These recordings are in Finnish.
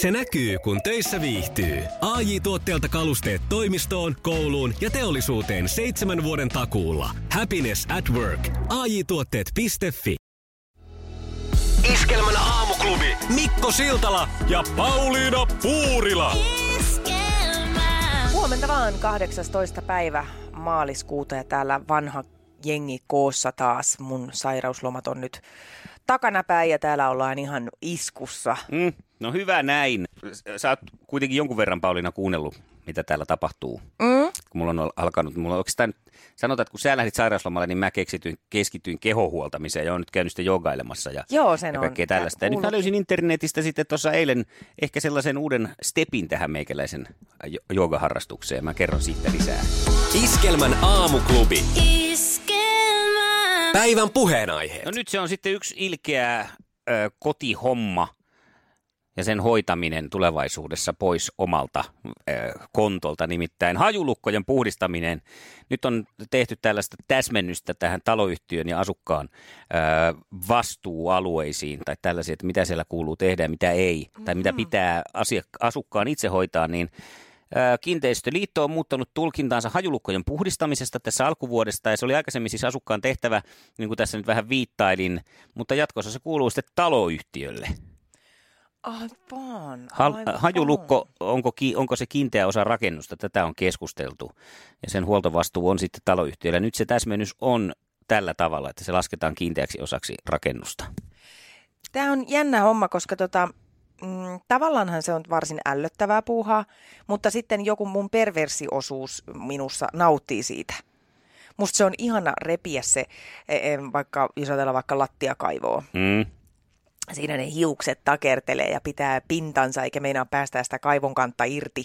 Se näkyy, kun töissä viihtyy. ai tuotteelta kalusteet toimistoon, kouluun ja teollisuuteen seitsemän vuoden takuulla. Happiness at work. ai tuotteetfi Iskelmän aamuklubi Mikko Siltala ja Pauliina Puurila. Huomenta vaan 18. päivä maaliskuuta ja täällä vanha jengi koossa taas. Mun sairauslomat on nyt takanapäin ja täällä ollaan ihan iskussa. Mm, no hyvä näin. Sä oot kuitenkin jonkun verran Pauliina kuunnellut, mitä täällä tapahtuu. Mm. Kun mulla on alkanut, mulla on oikeastaan, sanotaan, että kun sä lähdit sairauslomalle, niin mä keskityin, keskityin kehohuoltamiseen ja oon nyt käynyt sitä jogailemassa ja, Joo, sen ja kaikkea on. tällaista. Ja nyt mä löysin internetistä sitten tuossa eilen ehkä sellaisen uuden stepin tähän meikäläisen jogaharrastukseen. Mä kerron siitä lisää. Iskelmän aamuklubi. Päivän puheenaiheet. No nyt se on sitten yksi ilkeä ö, kotihomma ja sen hoitaminen tulevaisuudessa pois omalta ö, kontolta, nimittäin hajulukkojen puhdistaminen. Nyt on tehty tällaista täsmennystä tähän taloyhtiön ja asukkaan ö, vastuualueisiin tai tällaisia, että mitä siellä kuuluu tehdä ja mitä ei, tai mitä mm. pitää asiak- asukkaan itse hoitaa, niin Kiinteistöliitto on muuttanut tulkintaansa hajulukkojen puhdistamisesta tässä alkuvuodesta, ja se oli aikaisemmin siis asukkaan tehtävä, niin kuin tässä nyt vähän viittailin, mutta jatkossa se kuuluu sitten taloyhtiölle. Aivan, aivan. Hajulukko, onko, onko se kiinteä osa rakennusta? Tätä on keskusteltu. Ja sen huoltovastuu on sitten taloyhtiöllä. Nyt se täsmennys on tällä tavalla, että se lasketaan kiinteäksi osaksi rakennusta. Tämä on jännä homma, koska tota, mm, tavallaanhan se on varsin ällöttävää puuhaa, mutta sitten joku mun perversiosuus minussa nauttii siitä. Musta se on ihana repiä se, e, e, vaikka jos ajatellaan vaikka lattiakaivoa. Mm. Siinä ne hiukset takertelee ja pitää pintansa eikä meinaa päästää sitä kaivon kantta irti,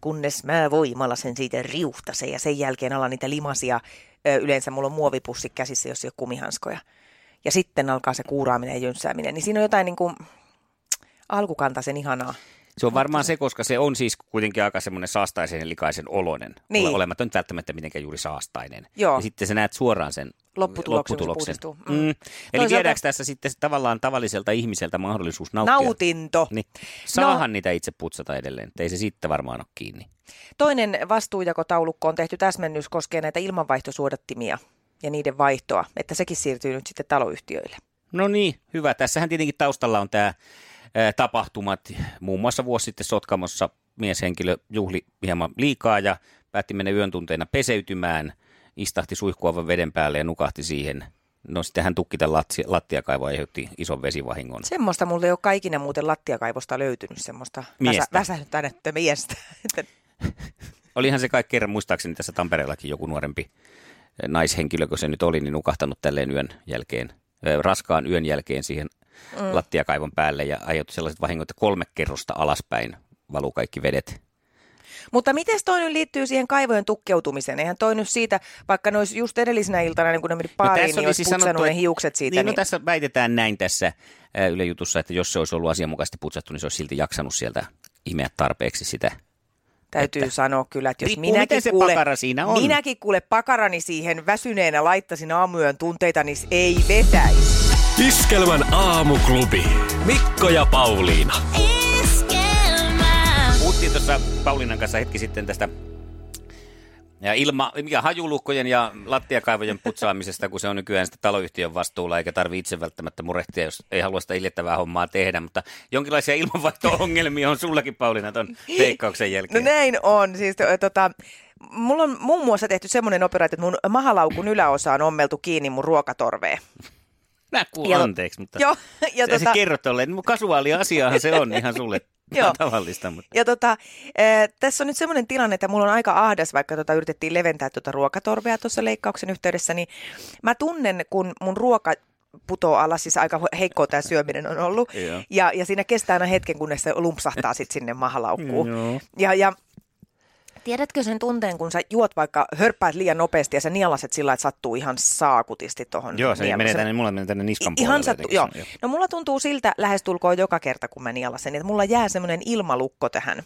kunnes mä voimalla sen siitä riuhtasen ja sen jälkeen alan niitä limasia. Yleensä mulla on muovipussi käsissä, jos ei ole kumihanskoja. Ja sitten alkaa se kuuraaminen ja jönssääminen. Niin siinä on jotain niin kuin, alkukantaisen ihanaa. Se on varmaan se, koska se on siis kuitenkin aika semmoinen saastaisen ja likaisen oloinen. Niin. Olematta nyt välttämättä mitenkään juuri saastainen. Joo. Ja sitten sä näet suoraan sen lopputuloksen. lopputuloksen. Mm. Mm. Eli Toisaalta... viedäänkö tässä sitten tavallaan tavalliselta ihmiseltä mahdollisuus nauttia? Nautinto. Niin. Saahan no. niitä itse putsata edelleen, ei se sitten varmaan ole kiinni. Toinen vastuujakotaulukko on tehty täsmennys koskee näitä ilmanvaihtosuodattimia ja niiden vaihtoa, että sekin siirtyy nyt sitten taloyhtiöille. No niin, hyvä. Tässähän tietenkin taustalla on tämä tapahtumat. Muun muassa vuosi sitten Sotkamossa mieshenkilö juhli hieman liikaa ja päätti mennä yön tunteina peseytymään, istahti suihkuavan veden päälle ja nukahti siihen. No sitten hän tukki tämän lattiakaivo ja aiheutti ison vesivahingon. Semmoista mulle ei ole kaikina muuten lattiakaivosta löytynyt, semmoista miestä. Väsä, väsähdyttänyttä miestä. Olihan se kaikki kerran, muistaakseni tässä Tampereellakin joku nuorempi naishenkilö, kun se nyt oli, niin nukahtanut tälleen yön jälkeen, raskaan yön jälkeen siihen mm. lattiakaivon päälle ja aiheutti sellaiset vahingot, että kolme kerrosta alaspäin valuu kaikki vedet. Mutta miten toi nyt liittyy siihen kaivojen tukkeutumiseen? Eihän toi nyt siitä, vaikka ne olisi just edellisenä iltana, niin kun ne meni paariin, no, niin olisi siis sanottu, ne hiukset siitä. Niin, no niin... No tässä väitetään näin tässä Yle Jutussa, että jos se olisi ollut asianmukaisesti putsattu, niin se olisi silti jaksanut sieltä imeä tarpeeksi sitä Täytyy että, sanoa kyllä, että jos riippuu, minäkin, se kuule, pakara siinä on. minäkin kuule pakarani siihen väsyneenä laittaisin aamuyön tunteita, niin ei vetäisi. Iskelmän aamuklubi. Mikko ja Pauliina. Iskelmä. Puhuttiin tuossa Pauliinan kanssa hetki sitten tästä ja ilma, mikä hajulukkojen ja lattiakaivojen putsaamisesta, kun se on nykyään sitä taloyhtiön vastuulla, eikä tarvi itse välttämättä murehtia, jos ei halua sitä iljettävää hommaa tehdä. Mutta jonkinlaisia ilmanvaihto-ongelmia on sullakin, Pauliina, tuon teikkauksen jälkeen. No näin on. Siis, tota, mulla on muun muassa tehty semmoinen operaatio, että mun mahalaukun yläosa on ommeltu kiinni mun ruokatorveen. Mä kuulen anteeksi, mutta jo, ja sä tota... kerrot tolleen. Kasuaali asiahan se on ihan sulle Joo. tavallista. Mutta. Ja tota, äh, tässä on nyt semmoinen tilanne, että mulla on aika ahdas, vaikka tota, yritettiin leventää tuota ruokatorvea tuossa leikkauksen yhteydessä, niin mä tunnen, kun mun ruoka putoo alas, siis aika heikkoa tämä syöminen on ollut. Ja, ja siinä kestää aina hetken, kunnes se lumpsahtaa sitten sinne mahalaukkuun. Ja, ja Tiedätkö sen tunteen, kun sä juot vaikka, hörppäät liian nopeasti ja sä nielaset sillä, että sattuu ihan saakutisti tuohon Joo, se menee tänne, mulla menee tänne niskan puolelle. Ihan sattuu, joo. joo. No mulla tuntuu siltä lähestulkoon joka kerta, kun mä nielasen, että mulla jää semmoinen ilmalukko tähän.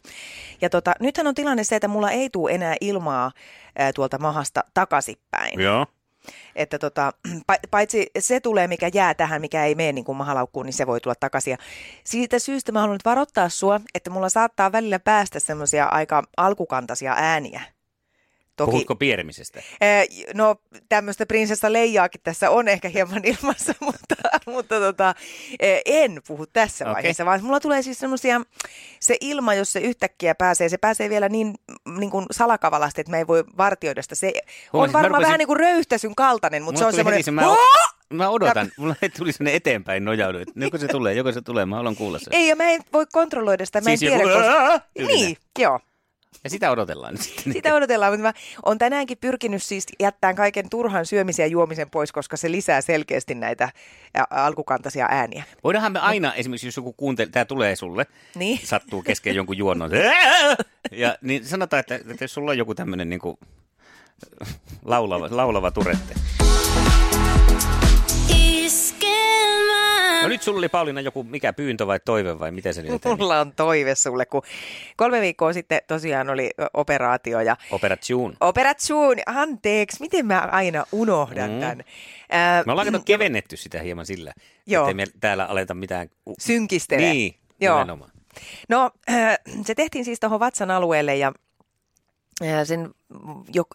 Ja tota, nythän on tilanne se, että mulla ei tule enää ilmaa ää, tuolta mahasta takaisinpäin. Joo. Että tota, paitsi se tulee, mikä jää tähän, mikä ei mene niin kuin mahalaukkuun, niin se voi tulla takaisin. Ja siitä syystä mä haluan nyt varoittaa sua, että mulla saattaa välillä päästä semmoisia aika alkukantaisia ääniä. Toki, Puhutko pieremisestä? no tämmöistä prinsessa Leijaakin tässä on ehkä hieman ilmassa, mutta, mutta tota, en puhu tässä okay. vaiheessa, vaan mulla tulee siis semmoisia, se ilma, jos se yhtäkkiä pääsee, se pääsee vielä niin, niin kuin salakavalasti, että me ei voi vartioida sitä. Se on varmaan rupesin... vähän niin kuin röyhtäsyn kaltainen, mutta mulla se on semmoinen... Se, mä, mä odotan, mulla tuli sinne eteenpäin nojaudu, joko se tulee, joko se tulee, mä haluan kuulla sen. Ei, ja mä en voi kontrolloida sitä, mä siis en tiedä, joku... koska... Niin, joo. Ja sitä odotellaan sitten. Sitä odotellaan, mutta mä oon tänäänkin pyrkinyt siis jättämään kaiken turhan syömisen ja juomisen pois, koska se lisää selkeästi näitä alkukantaisia ääniä. Voidaanhan me aina, esimerkiksi jos joku kuuntelee, tämä tulee sulle, niin. sattuu kesken jonkun juonnon, ja niin sanotaan, että, että jos sulla on joku tämmöinen niin laulava, laulava turette. No nyt sulla oli Pauliina joku, mikä pyyntö vai toive vai miten se nyt eteni? Mulla on toive sulle, kun kolme viikkoa sitten tosiaan oli operaatio. Ja... Operation. Operation, anteeksi, miten mä aina unohdan mm. tämän. Äh, me ollaan kato kevennetty sitä hieman sillä, että me täällä aleta mitään... Synkistele. Niin, Joo. nimenomaan. No, äh, se tehtiin siis tuohon vatsan alueelle ja sen,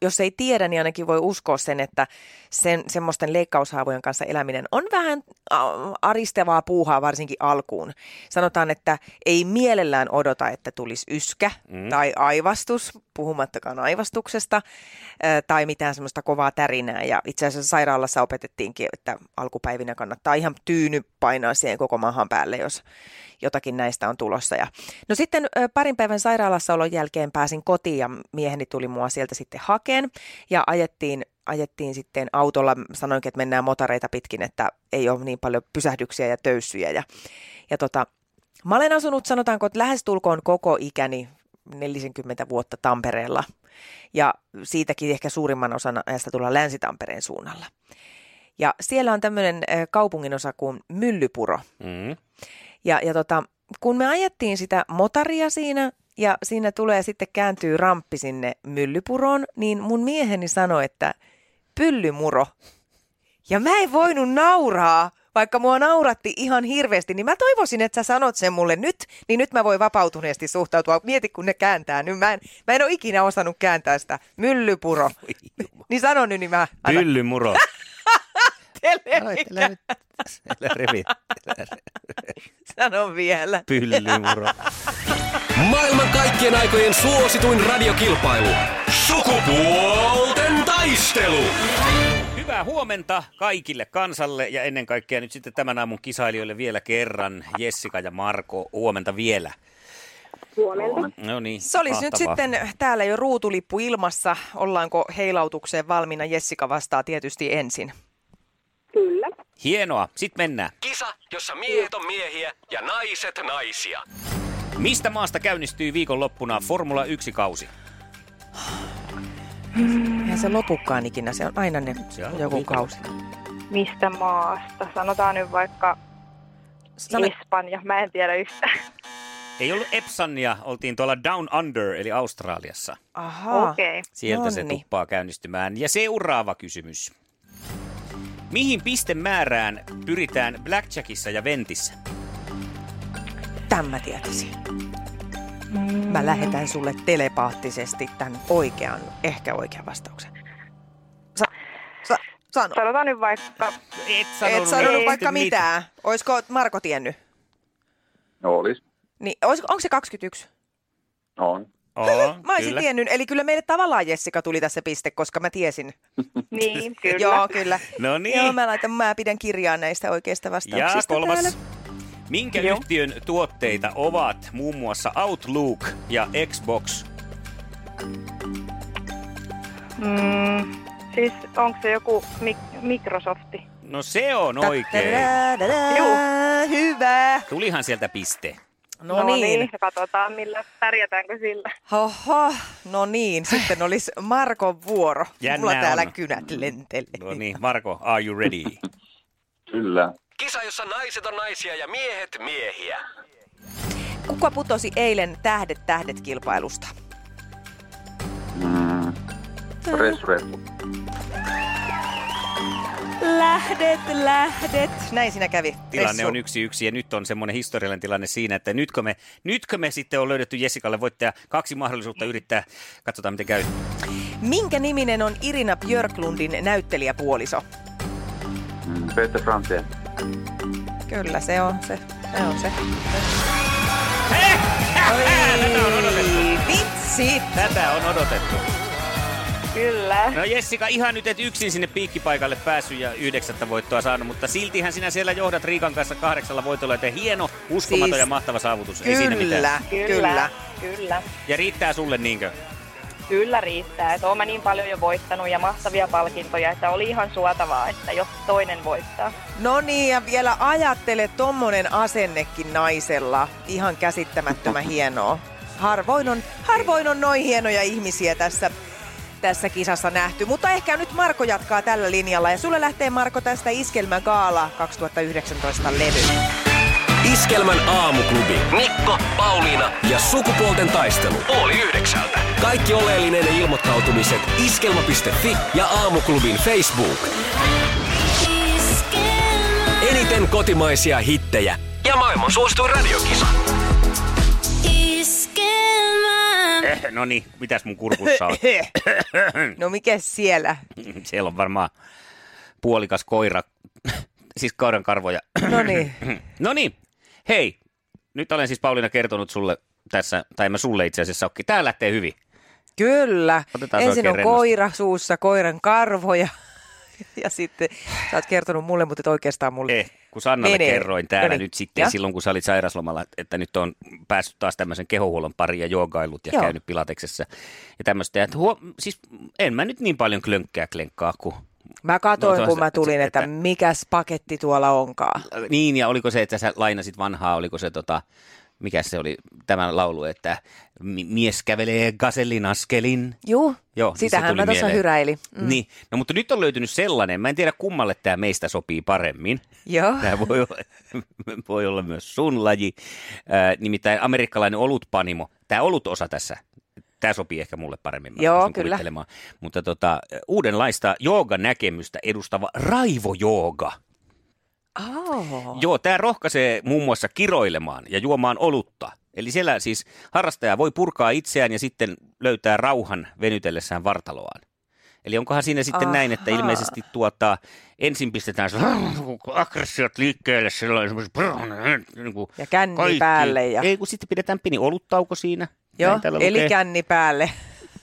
jos ei tiedä, niin ainakin voi uskoa sen, että sen, semmoisten leikkaushaavojen kanssa eläminen on vähän aristavaa puuhaa varsinkin alkuun. Sanotaan, että ei mielellään odota, että tulisi yskä mm. tai aivastus, puhumattakaan aivastuksesta, tai mitään semmoista kovaa tärinää. Ja itse asiassa sairaalassa opetettiinkin, että alkupäivinä kannattaa ihan tyyny painaa siihen koko mahan päälle, jos jotakin näistä on tulossa. Ja, no sitten parin päivän sairaalassaolon jälkeen pääsin kotiin ja mieheni tuli mua sieltä sitten hakeen ja ajettiin ajettiin sitten autolla, sanoinkin, että mennään motareita pitkin, että ei ole niin paljon pysähdyksiä ja töyssyjä. Ja, ja tota, mä olen asunut, sanotaanko, että lähestulkoon koko ikäni 40 vuotta Tampereella. Ja siitäkin ehkä suurimman osan ajasta tulla Länsi-Tampereen suunnalla. Ja siellä on tämmöinen kaupunginosa kuin Myllypuro. Mm. Ja, ja tota, kun me ajettiin sitä motaria siinä ja siinä tulee sitten kääntyy ramppi sinne myllypuroon, niin mun mieheni sanoi, että pyllymuro. Ja mä en voinut nauraa, vaikka mua nauratti ihan hirveästi, niin mä toivoisin, että sä sanot sen mulle nyt, niin nyt mä voin vapautuneesti suhtautua. Mieti, kun ne kääntää. Nyt mä en, mä en ole ikinä osannut kääntää sitä. Myllypuro. niin sano nyt, niin mä... Pyllymuro. Älä revi. Sano vielä. Pyllymuro. Maailman kaikkien aikojen suosituin radiokilpailu. Sukupuolten taistelu. Hyvää huomenta kaikille kansalle ja ennen kaikkea nyt sitten tämän aamun kisailijoille vielä kerran. Jessica ja Marko, huomenta vielä. Huomenta. No niin, Se olisi nyt sitten täällä jo ruutulippu ilmassa. Ollaanko heilautukseen valmiina? Jessica vastaa tietysti ensin. Kyllä. Hienoa, sitten mennään. Kisa, jossa miehet on miehiä ja naiset naisia. Mistä maasta käynnistyy viikonloppuna Formula 1-kausi? Ja se lopukkaan ikinä, se on aina ne se on joku viikon. kausi. Mistä maasta? Sanotaan nyt vaikka Sano... Espanja, mä en tiedä yhtään. Ei ollut Epsania, oltiin tuolla Down Under, eli Australiassa. Aha. Okay. Sieltä Nonni. se tuppaa käynnistymään. Ja seuraava kysymys. Mihin pistemäärään pyritään Blackjackissa ja Ventissä? Tämä tietäisin. Mä lähetän sulle telepaattisesti tämän oikean, ehkä oikean vastauksen. Sa, sa, sano. Sanotaan nyt vaikka... Et sanonut, Et sanonut vaikka mitään. mitään. Olisiko Marko tiennyt? No olis. Niin, olis, onko se 21? On. Mä olisin kyllä. tiennyt, eli kyllä meille tavallaan Jessica tuli tässä piste, koska mä tiesin. niin, kyllä. Joo, kyllä. No niin. Joo, mä, laitan, mä pidän kirjaa näistä oikeista vastauksista Ja kolmas. Täällä. Minkä Joo. yhtiön tuotteita ovat muun muassa Outlook ja Xbox? Mm, siis onko se joku mik- Microsofti? No se on oikein. Joo. Hyvä. Tulihan sieltä piste. No, no niin. niin. Katsotaan, millä pärjätäänkö sillä. Oho, no niin. Sitten olisi Markon vuoro. Jännä Mulla täällä on. kynät lentelee. No niin, Marko, are you ready? Kyllä. Kisa, jossa naiset on naisia ja miehet miehiä. Kuka putosi eilen Tähdet tähdet kilpailusta? Mm. Ressu, ressu. Lähdet, lähdet. Näin siinä kävi. Tilanne Ressu. on yksi yksi ja nyt on semmoinen historiallinen tilanne siinä, että nytkö me, nytkö me sitten on löydetty Jessikalle voittaja kaksi mahdollisuutta yrittää. Katsotaan miten käy. Minkä niminen on Irina Björklundin näyttelijäpuoliso? Peter Frantzen. Kyllä, se on se. Se on se. Tätä on odotettu. Oi, vitsi! Tätä on odotettu. Kyllä. No Jessica, ihan nyt et yksin sinne piikkipaikalle päässyt ja yhdeksättä voittoa saanut, mutta siltihän sinä siellä johdat Riikan kanssa kahdeksalla voitolla, joten hieno, uskomaton Siis ja mahtava saavutus. Ei siinä mitään. Kyllä, Kyllä. kyllä. Kyllä. Ja riittää sulle niinkö? Kyllä riittää. Että mä niin paljon jo voittanut ja mahtavia palkintoja, että oli ihan suotavaa, että jos toinen voittaa. No niin, ja vielä ajattele tommonen asennekin naisella. Ihan käsittämättömän hienoa. Harvoin on, harvoin on noin hienoja ihmisiä tässä, tässä kisassa nähty. Mutta ehkä nyt Marko jatkaa tällä linjalla. Ja sulle lähtee Marko tästä Iskelmä Gaala 2019 levy. Iskelmän aamuklubi. Mikko, Pauliina ja sukupuolten taistelu. Oli yhdeksältä. Kaikki oleellinen ilmoittautumiset iskelma.fi ja aamuklubin Facebook. Eniten kotimaisia hittejä ja maailman suosituin radiokisa. No niin, mitäs mun kurkussa on? No mikä siellä? Siellä on varmaan puolikas koira, siis koiran karvoja. No niin. no niin, hei, nyt olen siis Pauliina kertonut sulle tässä, tai mä sulle itse asiassa olekin. Tää lähtee hyvin. Kyllä. Otetaan Ensin on rennosti. koira suussa, koiran karvoja. Ja sitten sä oot kertonut mulle, mutta et oikeastaan mulle. Eh, kun Sannalle Menee. kerroin täällä No niin. nyt sitten Ja? silloin, kun sä olit sairaslomalla, että nyt on päässyt taas tämmöisen kehohuollon pariin ja joogailut ja Joo. käynyt pilateksessa ja tämmöistä. Että huo, siis en mä nyt niin paljon klönkkää klenkkaa kuin Mä katoin, No, kun mä tulin, että että- mikäs paketti tuolla onkaan. Niin, ja oliko se, että sä lainasit vanhaa, oliko se tota, mikä se oli tämä laulu, että mi- mies kävelee gasellin askelin. Juu, Joo, niin se sitähän tuli mä tuossa hyräilin. Mm. Niin, no mutta nyt on löytynyt sellainen, mä en tiedä kummalle tämä meistä sopii paremmin. Joo. Tämä voi olla, voi olla myös sun laji, äh, nimittäin amerikkalainen olutpanimo. Tämä olutosa tässä, tämä sopii ehkä mulle paremmin. mä Joo, kyllä. kuvittelemaan. Mutta tota, uudenlaista jooga-näkemystä edustava raivojooga. Oh. Joo, tämä rohkaisee muun muassa kiroilemaan ja juomaan olutta. Eli siellä siis harrastaja voi purkaa itseään ja sitten löytää rauhan venytellessään vartaloaan. Eli onkohan siinä sitten Ahaa. näin, että ilmeisesti tuota, ensin pistetään aggressiot liikkeelle sellainen semmoisen niin kuin Ja känni päälle ja- Ei, kun sitten pidetään pieni oluttauko siinä. Joo, eli lukee. känni päälle.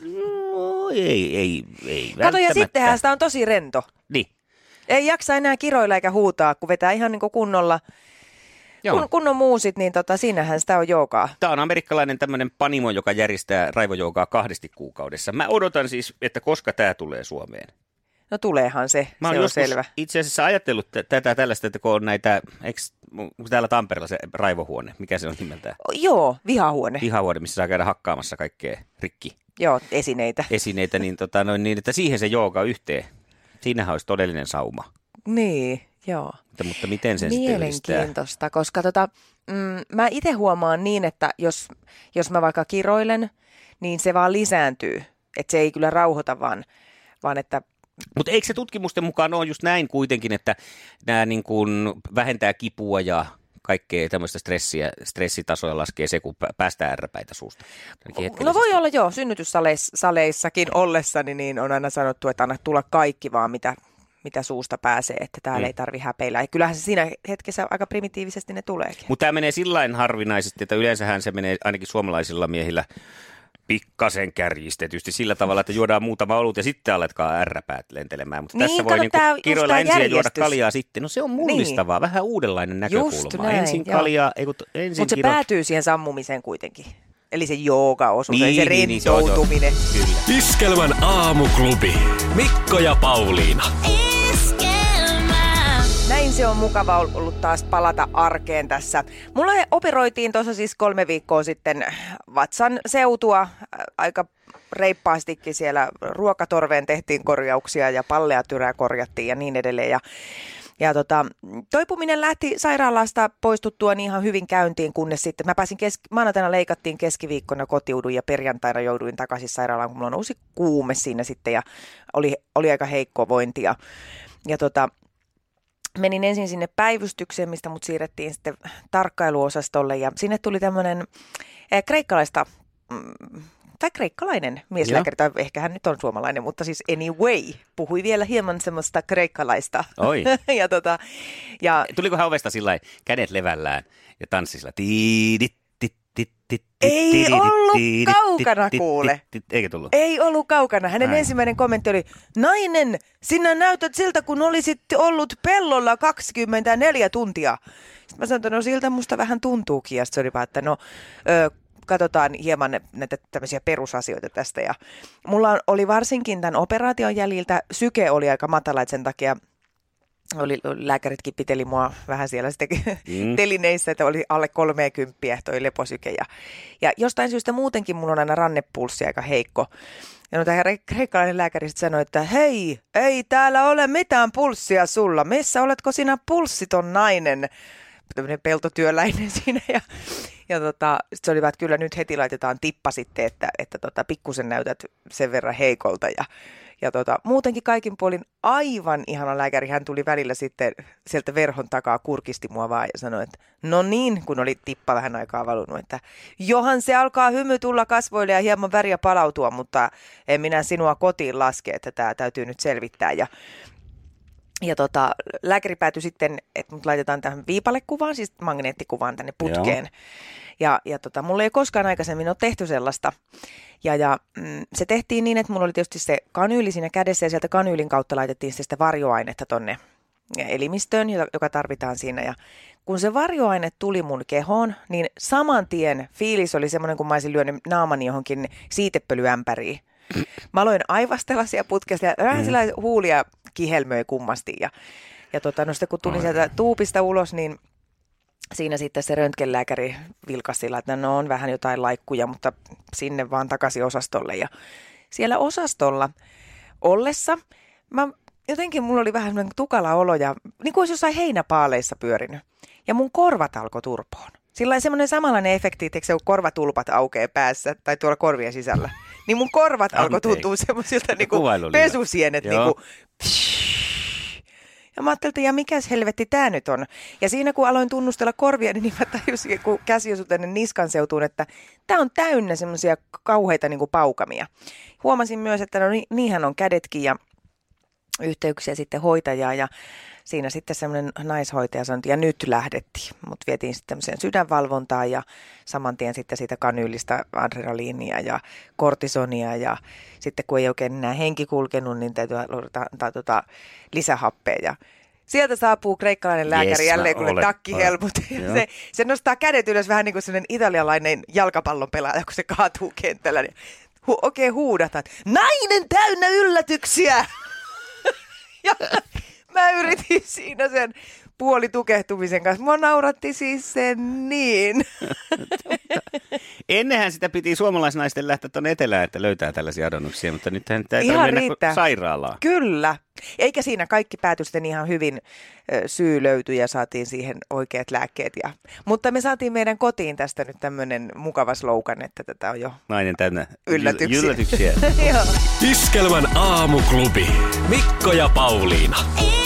No, ei, ei, ei Kato, ja sittenhän sitä on tosi rento. Niin, Ei jaksa enää kiroilla eikä huutaa, kun vetää ihan niin kuin kunnolla, joo. kun, kunnon muusit, niin tota, siinähän sitä on joogaa. Tämä on amerikkalainen tämmöinen panimo, joka järjestää raivojoukaa kahdesti kuukaudessa. Mä odotan siis, että koska tämä tulee Suomeen. No tuleehan se, Mä se on selvä. itse asiassa ajatellut tätä tällaista, että kun on näitä, eikö täällä Tampereella se raivohuone, mikä se on nimeltään? Joo, vihahuone. Pihahuone, missä saa käydä hakkaamassa kaikkea rikki Joo, esineitä. esineitä, niin, tota, noin, niin että siihen se jooga yhteen. Siinähän olisi todellinen sauma. Niin, joo. Mutta, mutta miten sen sitten? Mielenkiintoista, koska tota, mm, mä itse huomaan niin, että jos, jos mä vaikka kiroilen, niin se vaan lisääntyy. Että se ei kyllä rauhoita, vaan, vaan että Mutta eikö se tutkimusten mukaan ole just näin kuitenkin, että nämä niin kuin vähentää kipua ja kaikkea tämmöistä stressiä, stressitasoja laskee se, kun pä- päästään ärräpäitä suusta. No voi olla joo, synnytyssaleissakin ollessani niin on aina sanottu, että anna tulla kaikki vaan mitä, mitä suusta pääsee, että täällä Mm. ei tarvi häpeillä. Ja kyllähän se siinä hetkessä aika primitiivisesti ne tuleekin. Mutta tämä menee sillä harvinaisesti, että yleensähän se menee ainakin suomalaisilla miehillä pikkasen kärjistetysti sillä tavalla, että juodaan muutama olut ja sitten aletkaa ärräpäät lentelemään. Mutta Niin, tässä voi niinku tää- just kiroilla ensin ja juoda järjestys. kaljaa sitten. No se on mullistavaa, vähän uudenlainen näkökulma. Just näin, ensin joo. kaljaa, ei kun ensin Mutta se kirot. päätyy siihen sammumiseen kuitenkin. Eli se jooga-osuus, Niin, eli se niin, niin, se on- se on- rentoutuminen. Kyllä. Iskelmän aamuklubi. Mikko ja Pauliina. Näin se on mukava ollut taas palata arkeen tässä. Mulla operoitiin tuossa siis kolme viikkoa sitten vatsan seutua aika reippaastikin siellä ruokatorveen tehtiin korjauksia ja pallea tyrää korjattiin ja niin edelleen. Ja, ja tota, toipuminen lähti sairaalasta poistuttua niin ihan hyvin käyntiin, kunnes sitten mä pääsin keski, maanantaina leikattiin keskiviikkona kotiudun ja perjantaina jouduin takaisin sairaalaan, kun mulla nousi kuume siinä sitten ja oli, oli aika heikko vointi. Ja, ja tota, menin ensin sinne päivystykseen, mistä mut siirrettiin sitten tarkkailuosastolle ja sinne tuli tämmöinen eh, kreikkalaista, mm, tai kreikkalainen mieslääkäri, tai ehkä hän nyt on suomalainen, mutta siis anyway, puhui vielä hieman semmoista kreikkalaista. Oi. ja tota, ja Tuliko hän ovesta sillä kädet levällään ja tanssi sillä tiidit, Ei ollut kaukana, kuule. Eikä tullut? Ei ollut kaukana. Hänen Näin. ensimmäinen kommentti oli, nainen, sinä näytät siltä, kun olisit ollut pellolla 24 tuntia. Sitten mä sanoin, että no siltä musta vähän tuntuukin. Ja sitten se oli vaan, että no ö, katsotaan hieman näitä tämmöisiä perusasioita tästä. Ja mulla oli varsinkin tämän operaation jäljiltä, syke oli aika matala, että sen takia oli, lääkäritkin piteli mua vähän siellä sitten Mm. telineissä, että oli alle 30 toi leposyke. Ja, ja jostain syystä muutenkin mulla on aina rannepulssi aika heikko. Ja no tämä kre- kreikkalainen lääkäri sitten sanoi, että hei, ei täällä ole mitään pulssia sulla. Missä oletko sinä pulssiton nainen? Tämmöinen peltotyöläinen siinä. Ja, ja tota, sit se oli vaan, että kyllä nyt heti laitetaan tippa sitten, että, että tota, pikkusen näytät sen verran heikolta. Ja, ja tota, muutenkin kaikin puolin aivan ihana lääkäri. Hän tuli välillä sitten sieltä verhon takaa, kurkisti mua vaan ja sanoi, että no niin, kun oli tippa vähän aikaa valunut, että johan se alkaa hymy tulla kasvoille ja hieman väriä palautua, mutta en minä sinua kotiin laske, että tämä täytyy nyt selvittää. Ja, ja tota, lääkäri päätyi sitten, että mut laitetaan tähän viipalekuvaan, siis magneettikuvaan tänne putkeen. Joo. Ja, ja tota, mulla ei koskaan aikaisemmin ole tehty sellaista. Ja, ja mm, se tehtiin niin, että mulla oli tietysti se kanyyli siinä kädessä ja sieltä kanyylin kautta laitettiin sitten sitä varjoainetta tonne elimistöön, joka tarvitaan siinä. Ja kun se varjoaine tuli mun kehoon, niin saman tien fiilis oli semmoinen, kun mä olisin lyönyt naamani johonkin siitepölyämpäriin. Mä aloin aivastella siellä putkesta ja vähän sillä lailla huulia kihelmöi kummasti. Ja, ja tota, no sitten kun tulin sieltä tuupista ulos, niin siinä sitten se röntgenlääkäri vilkasi sillä, että no on vähän jotain laikkuja, mutta sinne vaan takaisin osastolle. Ja siellä osastolla ollessa mä jotenkin mulla oli vähän semmoinen tukala olo ja niin kuin olisi jossain heinäpaaleissa pyörinyt. Ja mun korvat alkoi turpoon. Sillä on semmoinen samanlainen efekti, että kun korvatulpat aukeaa päässä tai tuolla korvien sisällä. Niin mun korvat alkoi tuntua semmoisilta niin oli pesusienet. Niin kuin, ja mä ajattelin, että ja mikäs helvetti tämä nyt on. Ja siinä kun aloin tunnustella korvia, niin mä tajusin, kun käsi osui tänne niskan seutuun, että tämä on täynnä semmoisia kauheita niin kuin paukamia. Huomasin myös, että no ni- niinhän on kädetkin ja yhteyksiä sitten hoitajaa ja siinä sitten semmoinen naishoitaja sanoi, että ja nyt lähdettiin. Mut vietiin sitten tämmöiseen sydänvalvontaan ja saman tien sitten siitä kanyylistä adrenaliinia ja kortisonia ja sitten kun ei oikein enää henki kulkenut, niin täytyy antaa, tota lisähappea ja Sieltä saapuu kreikkalainen lääkäri mä jälleen, kun takkihelmut. Se, se nostaa kädet ylös vähän niin kuin sellainen italialainen jalkapallon pelaaja, kun se kaatuu kentällä. Niin hu- oikein huudatat. Nainen täynnä yllätyksiä! Ja mä yritin siinä sen puolitukehtumisen kanssa. Mua nauratti siis sen niin. Ennenhän sitä piti suomalaisnaisten lähteä tuonne etelään, että löytää tällaisia adonnuksia, mutta nyt hän ei tarvitse mennä sairaalaan. Kyllä. Eikä siinä kaikki pääty sitten ihan hyvin syy löytyi ja saatiin siihen oikeat lääkkeet. Ja, mutta me saatiin meidän kotiin tästä nyt tämmöinen mukava slogan, että tätä on jo Nainen täynnä Yllätyksiä. yl- yllätyksiä. Joo. Iskelmän aamuklubi. Mikko ja Pauliina. Iskelmää.